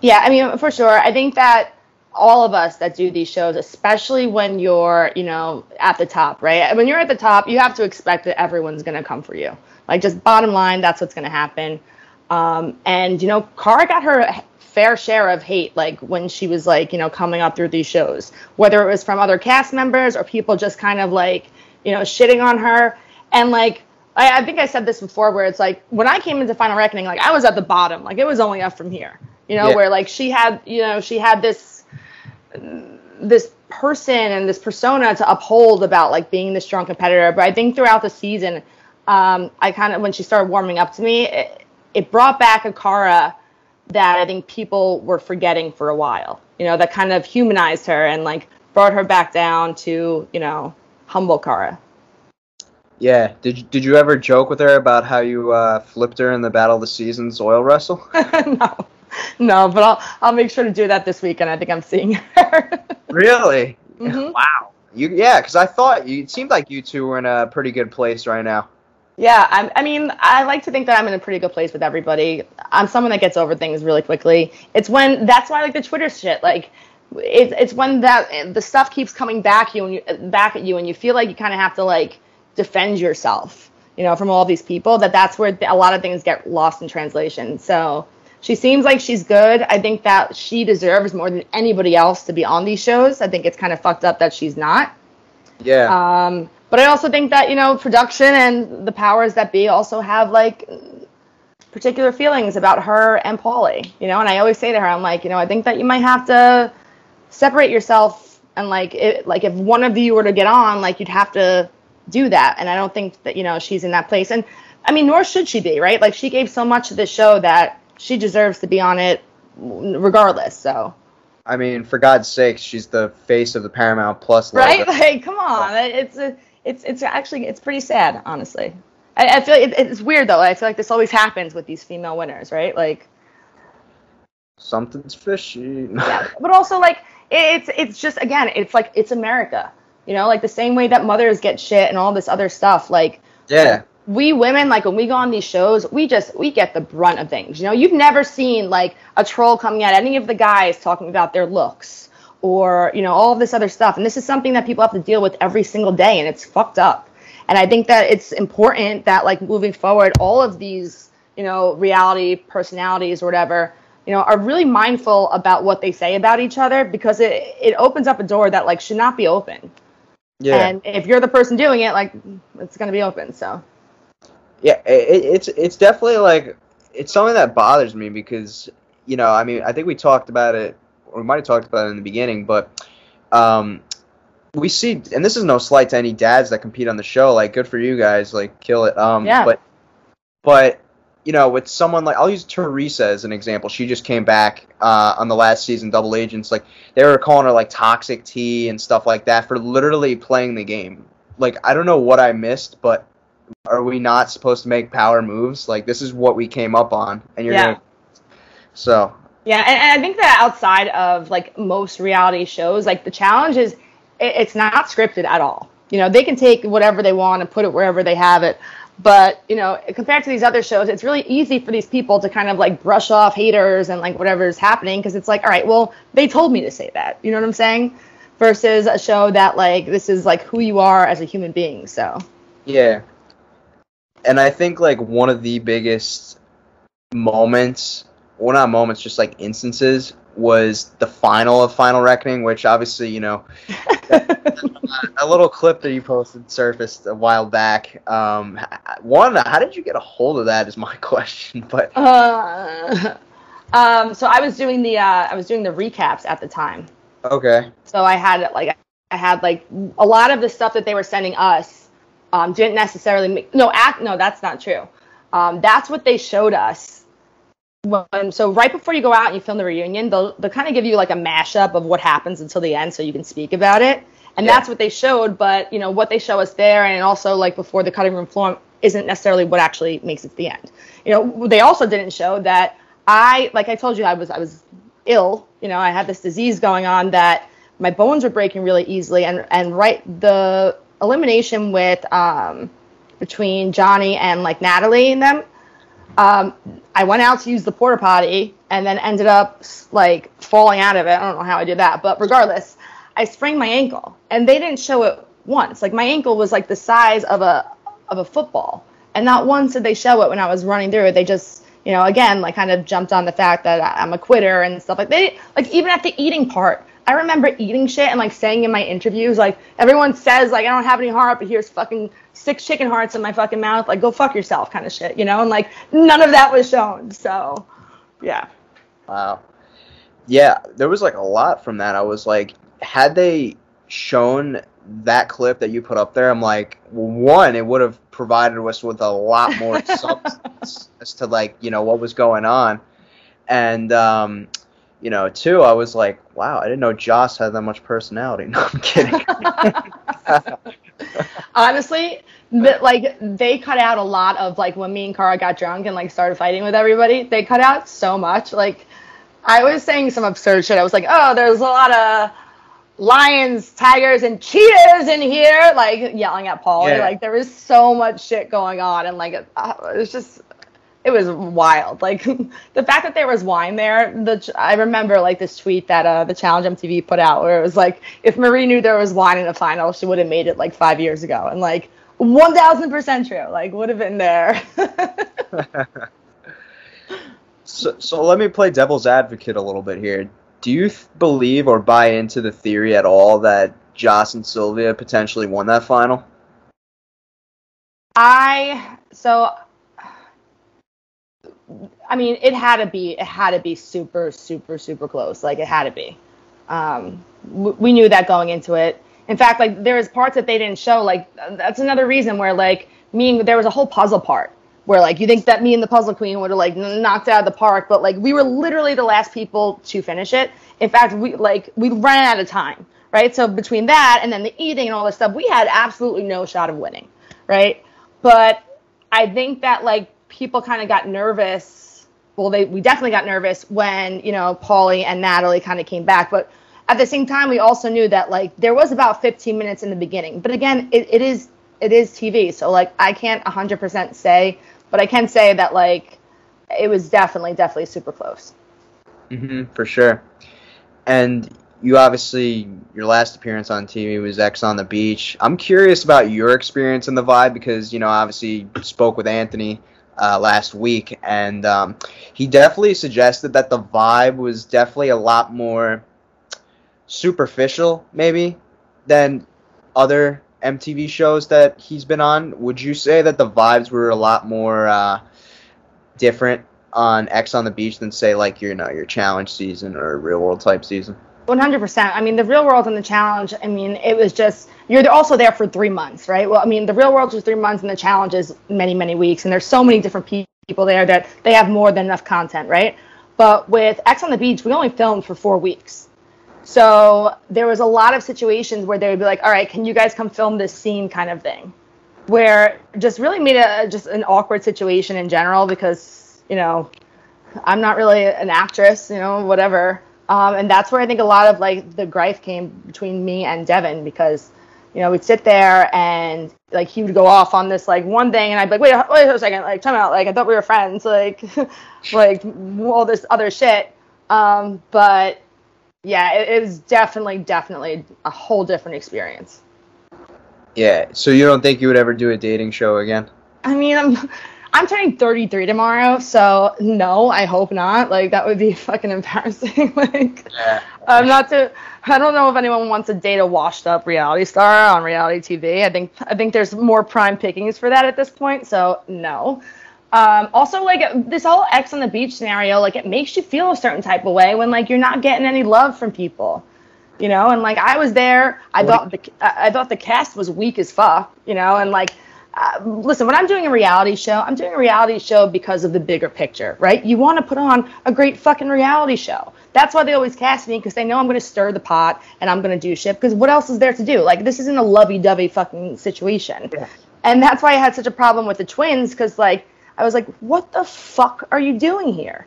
Yeah, I mean, for sure. I think that all of us that do these shows, especially when you're, you know, at the top, right? When you're at the top, you have to expect that everyone's going to come for you. Like, just bottom line, that's what's going to happen. Um, and, you know, Cara got her fair share of hate, like when she was like, you know, coming up through these shows, whether it was from other cast members or people just kind of like, you know, shitting on her. And like, I, I think I said this before, where it's like when I came into Final Reckoning, like I was at the bottom, like it was only up from here, you know, yeah. where like she had, you know, she had this this person and this persona to uphold about like being the strong competitor. But I think throughout the season, um, I kind of when she started warming up to me, it, it brought back a Cara that I think people were forgetting for a while. You know, that kind of humanized her and like brought her back down to you know humble Cara. Yeah. Did you, did you ever joke with her about how you uh, flipped her in the Battle of the Seasons oil wrestle? no. no, but I'll I'll make sure to do that this weekend. I think I'm seeing her. really? Mm-hmm. Wow. You yeah, because I thought you it seemed like you two were in a pretty good place right now. Yeah, I'm, I mean, I like to think that I'm in a pretty good place with everybody. I'm someone that gets over things really quickly. It's when that's why I like the Twitter shit. Like, it's it's when that the stuff keeps coming back you and you back at you, and you feel like you kind of have to like defend yourself, you know, from all these people. That that's where a lot of things get lost in translation. So she seems like she's good. I think that she deserves more than anybody else to be on these shows. I think it's kind of fucked up that she's not. Yeah. Um, but I also think that you know production and the powers that be also have like particular feelings about her and Paulie. You know, and I always say to her, I'm like, you know, I think that you might have to separate yourself And like it, like if one of you were to get on, like you'd have to do that. And I don't think that you know she's in that place. And I mean, nor should she be, right? Like she gave so much to the show that she deserves to be on it regardless. So. I mean, for God's sake, she's the face of the Paramount Plus logo. Right? Like, come on. It's a, it's it's actually it's pretty sad, honestly. I, I feel like it, it's weird though. I feel like this always happens with these female winners, right? Like something's fishy. yeah, but also like it's it's just again, it's like it's America. You know, like the same way that mothers get shit and all this other stuff. Like yeah, we women like when we go on these shows, we just we get the brunt of things. You know, you've never seen like a troll coming at any of the guys talking about their looks or you know all of this other stuff. And this is something that people have to deal with every single day and it's fucked up. And i think that it's important that like moving forward all of these you know reality personalities or whatever you know are really mindful about what they say about each other because it it opens up a door that like should not be open. Yeah. And if you're the person doing it like it's going to be open so yeah it, it's it's definitely like it's something that bothers me because you know i mean i think we talked about it or we might have talked about it in the beginning, but um, we see, and this is no slight to any dads that compete on the show. Like, good for you guys, like, kill it. Um, yeah. But, but you know, with someone like I'll use Teresa as an example. She just came back uh, on the last season, Double Agents. Like they were calling her like Toxic T and stuff like that for literally playing the game. Like I don't know what I missed, but are we not supposed to make power moves? Like this is what we came up on, and you're yeah. gonna. So yeah, and, and, I think that outside of like most reality shows, like the challenge is it, it's not scripted at all. You know, they can take whatever they want and put it wherever they have it. But, you know, compared to these other shows, it's really easy for these people to kind of like brush off haters and like whatever is happening because it's like, all right, well, they told me to say that. You know what I'm saying? Versus a show that like this is like who you are as a human being. So, yeah. And I think like one of the biggest moments well not moments, just like instances, was the final of Final Reckoning, which obviously, you know, a little clip that you posted surfaced a while back. Um, one, how did you get a hold of that? Is my question. But uh, um, so I was doing the uh, I was doing the recaps at the time. Okay. So I had like I had like a lot of the stuff that they were sending us um, didn't necessarily make no act no that's not true. Um, that's what they showed us when so right before you go out and you film the reunion, they'll they'll kind of give you like a mashup of what happens until the end, so you can speak about it. And yeah. that's what they showed, but you know what they show us there, and also like before the cutting room floor isn't necessarily what actually makes it to the end. You know, they also didn't show that I, like I told you, I was I was ill. You know, I had this disease going on that my bones were breaking really easily, and and right the elimination with um between Johnny and like Natalie and them um, I went out to use the porta potty and then ended up like falling out of it. I don't know how I did that, but regardless, I sprained my ankle, and they didn't show it once. Like my ankle was like the size of a of a football, and not once did they show it when I was running through it. They just you know, again, like kind of jumped on the fact that I'm a quitter and stuff like they like even at the eating part, I remember eating shit and like saying in my interviews, like everyone says like I don't have any heart, but here's fucking six chicken hearts in my fucking mouth, like go fuck yourself kind of shit, you know? And like none of that was shown. So yeah. Wow. Yeah, there was like a lot from that. I was like, had they shown that clip that you put up there, I'm like, one, it would have provided us with a lot more substance as to like, you know, what was going on. And um you know, two, I was like, wow, I didn't know Joss had that much personality. No, I'm kidding. Honestly, like they cut out a lot of like when me and Cara got drunk and like started fighting with everybody. They cut out so much. Like I was saying some absurd shit. I was like, oh, there's a lot of lions, tigers, and cheetahs in here, like yelling at Paul. Yeah. Like there was so much shit going on, and like it, uh, it was just it was wild. Like the fact that there was wine there. The I remember like this tweet that uh, the Challenge MTV put out where it was like, if Marie knew there was wine in the final, she would have made it like five years ago. And like one thousand percent true. Like would have been there. so so let me play devil's advocate a little bit here. Do you th- believe or buy into the theory at all that Joss and Sylvia potentially won that final? I so I mean, it had to be it had to be super super super close. Like it had to be. Um, we knew that going into it. In fact, like there was parts that they didn't show. Like that's another reason where like me there was a whole puzzle part where like you think that me and the puzzle queen would have like knocked out of the park, but like we were literally the last people to finish it. In fact, we like we ran out of time, right? So between that and then the eating and all this stuff, we had absolutely no shot of winning, right? But I think that like people kind of got nervous. Well, they we definitely got nervous when you know Paulie and Natalie kind of came back, but at the same time, we also knew that like there was about 15 minutes in the beginning. But again, it, it is it is TV, so like I can't 100% say, but I can say that like it was definitely definitely super close. Mm-hmm, for sure. And you obviously your last appearance on TV was Ex on the Beach. I'm curious about your experience in the vibe because you know obviously spoke with Anthony uh, last week, and um, he definitely suggested that the vibe was definitely a lot more superficial, maybe, than other MTV shows that he's been on. Would you say that the vibes were a lot more uh, different on Ex on the Beach than say like your you know your challenge season or real world type season? 100%. I mean, the real world and the challenge, I mean, it was just, you're also there for three months, right? Well, I mean, the real world was three months and the challenge is many, many weeks. And there's so many different people there that they have more than enough content, right? But with Ex on the Beach, we only filmed for four weeks. So there was a lot of situations where they would be like, all right, can you guys come film this scene kind of thing? Where just really made a just an awkward situation in general because, you know, I'm not really an actress, you know, whatever. Um, and that's where I think a lot of like the gripe came between me and Devin because, you know, we'd sit there and like he would go off on this like one thing and I'd be like, wait, wait a second, like time out, like I thought we were friends, like, like all this other shit. Um, but yeah, it, it was definitely, definitely a whole different experience. Yeah. So you don't think you would ever do a dating show again? I mean, I'm I'm turning 33 tomorrow, so no, I hope not. Like that would be fucking embarrassing. like yeah. I'm not to I don't know if anyone wants to date a washed-up reality star on reality TV. I think I think there's more prime pickings for that at this point. So no. Um, also, like this whole Ex on the beach scenario, like it makes you feel a certain type of way when like you're not getting any love from people, you know. And like I was there, I thought the I thought the cast was weak as fuck, you know, and like uh, listen, when I'm doing a reality show, I'm doing a reality show because of the bigger picture, right? You want to put on a great fucking reality show. That's why they always cast me because they know I'm going to stir the pot and I'm going to do shit. Because what else is there to do? Like, this isn't a lovey dovey fucking situation. Yeah. And that's why I had such a problem with the twins because, like, I was like, what the fuck are you doing here?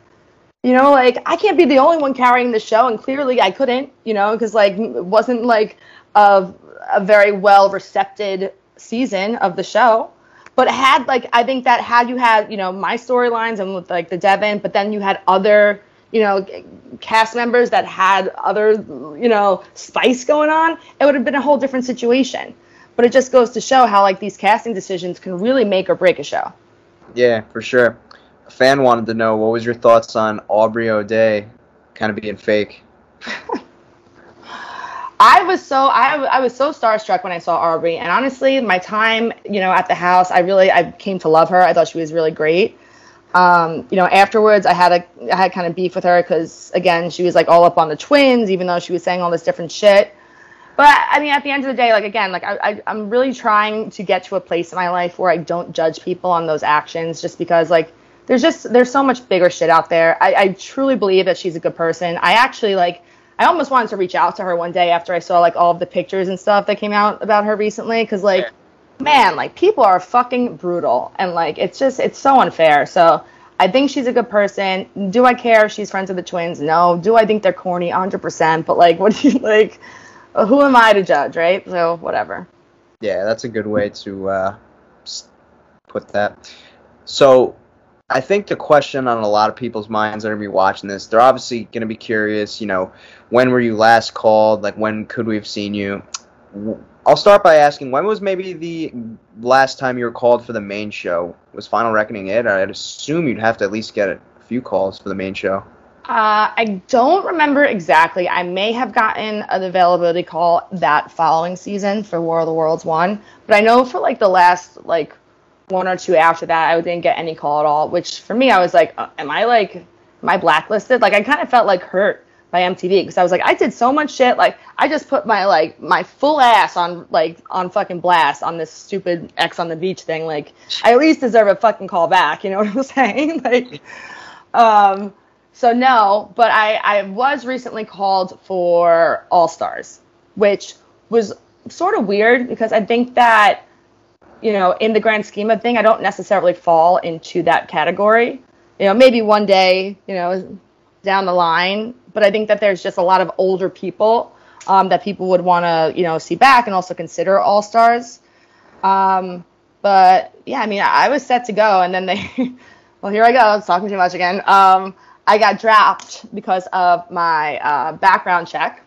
You know, like, I can't be the only one carrying the show. And clearly I couldn't, you know, because, like, it wasn't like a, a very well recepted season of the show but had like I think that had you had you know my storylines and with like the Devin, but then you had other you know cast members that had other you know spice going on, it would have been a whole different situation. But it just goes to show how like these casting decisions can really make or break a show. Yeah, for sure. A fan wanted to know what was your thoughts on Aubrey O'Day kind of being fake. I was so I, I was so starstruck when I saw Aubrey, and honestly, my time you know at the house, I really I came to love her. I thought she was really great. Um, you know, afterwards, I had a I had kind of beef with her because again, she was like all up on the twins, even though she was saying all this different shit. But I mean, at the end of the day, like again, like I, I I'm really trying to get to a place in my life where I don't judge people on those actions, just because like there's just there's so much bigger shit out there. I, I truly believe that she's a good person. I actually like I almost wanted to reach out to her one day after I saw like all of the pictures and stuff that came out about her recently because like man like people are fucking brutal and like it's just it's so unfair so I think she's a good person. Do I care if she's friends with the twins? No. Do I think they're corny? 100%. But like, what do you like? Who am I to judge, right? So whatever. Yeah, that's a good way to uh, put that. So I think the question on a lot of people's minds that are going to be watching this, they're obviously going to be curious, you know, when were you last called? Like, when could we have seen you? I'll start by asking, when was maybe the last time you were called for the main show? Was Final Reckoning it? I'd assume you'd have to at least get a few calls for the main show. Uh, I don't remember exactly. I may have gotten an availability call that following season for War of the Worlds 1, but I know for like the last like one or two after that, I didn't get any call at all. Which for me, I was like, uh, am I like, am I blacklisted? Like I kind of felt like hurt by MTV because I was like, I did so much shit. Like, I just put my like my full ass on like on fucking blast on this stupid Ex on the beach thing. Like, I at least deserve a fucking call back. You know what I'm saying? like, um, so no, but I I was recently called for All Stars, which was sort of weird because I think that you know in the grand scheme of thing, I don't necessarily fall into that category. You know, maybe one day, you know, down the line, but I think that there's just a lot of older people um, that people would want to, you know, see back and also consider all stars. Um, but yeah, I mean, I, I was set to go, and then they, well, here I go, I was talking too much again. Um, I got dropped because of my uh, background check,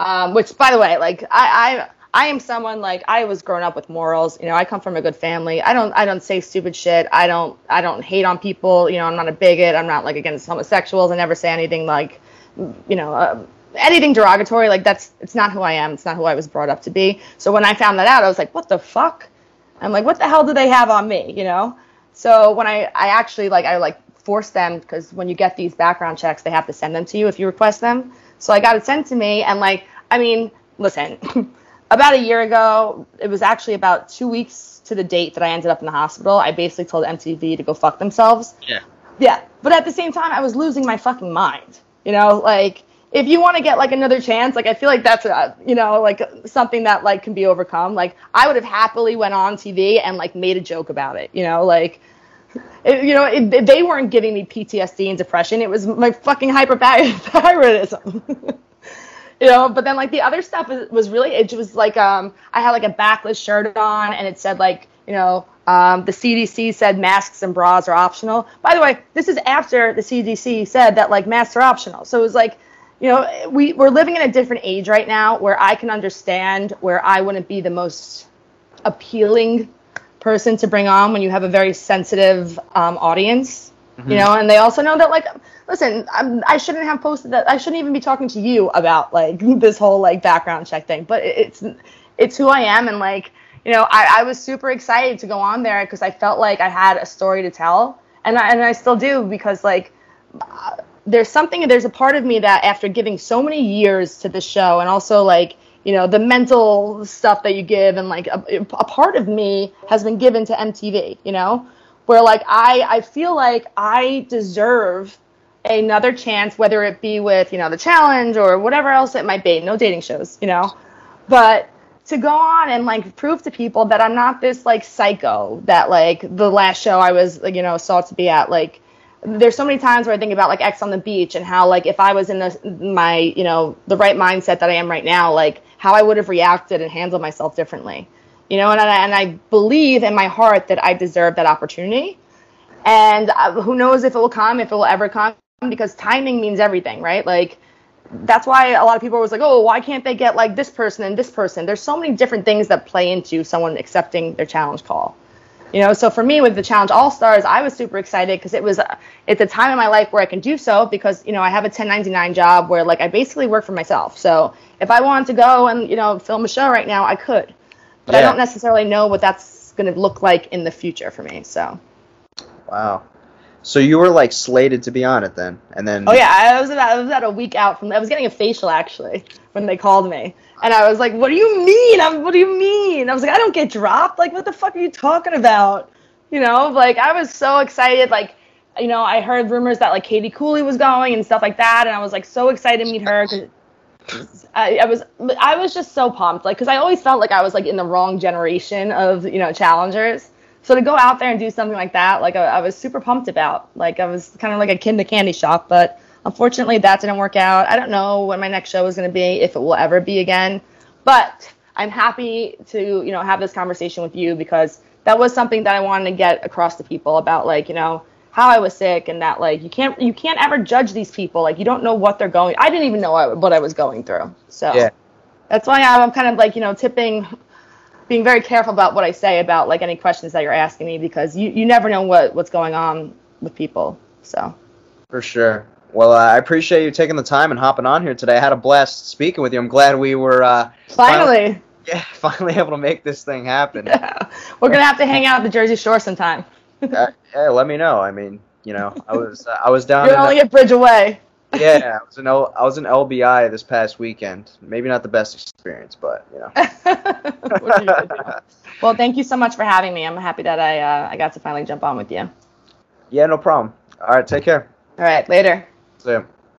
um, which, by the way, like I, I I am someone like I was grown up with morals. You know, I come from a good family. I don't I don't say stupid shit. I don't I don't hate on people. You know, I'm not a bigot. I'm not like against homosexuals. I never say anything like, you know, uh, anything derogatory. Like that's it's not who I am. It's not who I was brought up to be. So when I found that out, I was like, what the fuck? I'm like, what the hell do they have on me? You know. So when I I actually like I like forced them because when you get these background checks, they have to send them to you if you request them. So I got it sent to me, and like I mean, listen. about a year ago, it was actually about two weeks to the date that I ended up in the hospital. I basically told MTV to go fuck themselves. Yeah. Yeah. But at the same time, I was losing my fucking mind. You know, like if you want to get like another chance, like I feel like that's a, you know, like something that like can be overcome. Like I would have happily went on TV and like made a joke about it. You know, like. It, you know, it, they weren't giving me PTSD and depression. It was my fucking hyperthyroidism. you know but then like the other stuff was, was really it was like um i had like a backless shirt on and it said like you know um, the cdc said masks and bras are optional by the way this is after the cdc said that like masks are optional so it was like you know we, we're living in a different age right now where i can understand where i wouldn't be the most appealing person to bring on when you have a very sensitive um, audience mm-hmm. you know and they also know that like listen, I'm, I should not have posted that. I shouldn't even be talking to you about like this whole like background check thing. But it's it's who I am, and like you know, I, I was super excited to go on there because I felt like I had a story to tell, and I, and I still do because like. Uh, there's something there's a part of me that after giving so many years to the show and also like you know the mental stuff that you give and like a, a part of me has been given to MTV you know where like I I feel like I deserve another chance, whether it be with, you know, the challenge or whatever else it might be. No dating shows, you know. But to go on and like prove to people that I'm not this like psycho that like the last show I was, you know, sought to be at. Like there's so many times where I think about like Ex on the beach and how like if I was in the my, you know, the right mindset that I am right now, like how I would have reacted and handled myself differently. You know, and I, and I believe in my heart that I deserve that opportunity. And uh, who knows if it will come, if it will ever come because timing means everything, right? Like that's why a lot of people was like, "Oh, why can't they get like this person and this person?" There's so many different things that play into someone accepting their challenge call. You know, so for me with the challenge All Stars, I was super excited because it was uh, it's a time in my life where I can do so because you know I have a 1099 job where like I basically work for myself. So if I wanted to go and you know film a show right now, I could, but yeah. I don't necessarily know what that's going to look like in the future for me. So. Wow. So you were like slated to be on it then, and then. Oh yeah, I was about I was about a week out from. I was getting a facial actually when they called me, and I was like, "What do you mean? I'm, what do you mean?" I was like, "I don't get dropped. Like, what the fuck are you talking about?" You know, like I was so excited. Like, you know, I heard rumors that like Katie Cooley was going and stuff like that, and I was like so excited to meet her. Cause I, I was I was just so pumped, like, because I always felt like I was like in the wrong generation of you know challengers so to go out there and do something like that, like I, I was super pumped about. Like I was kind of like a kid in a candy shop, but unfortunately that didn't work out. I don't know when my next show is going to be, if it will ever be again. But I'm happy to you know have this conversation with you because that was something that I wanted to get across to people about like you know how I was sick and that like you can't you can't ever judge these people like you don't know what they're going. I didn't even know what I was going through. So yeah. that's why I'm kind of like you know tipping being very careful about what I say about like any questions that you're asking me because you, you never know what, what's going on with people. So for sure. Well, uh, I appreciate you taking the time and hopping on here today. I had a blast speaking with you. I'm glad we were uh, finally, finally, yeah, finally able to make this thing happen. Yeah. We're gonna have to hang out at the Jersey Shore sometime. uh, yeah, let me know. I mean, you know, I was uh, I was down. You're only the, a bridge away. Yeah, I was an L- I was an LBI this past weekend. Maybe not the best experience, but you know. well, thank you so much for having me. I'm happy that I uh, I got to finally jump on with you. Yeah, no problem. All right, take care. All right, later. See ya.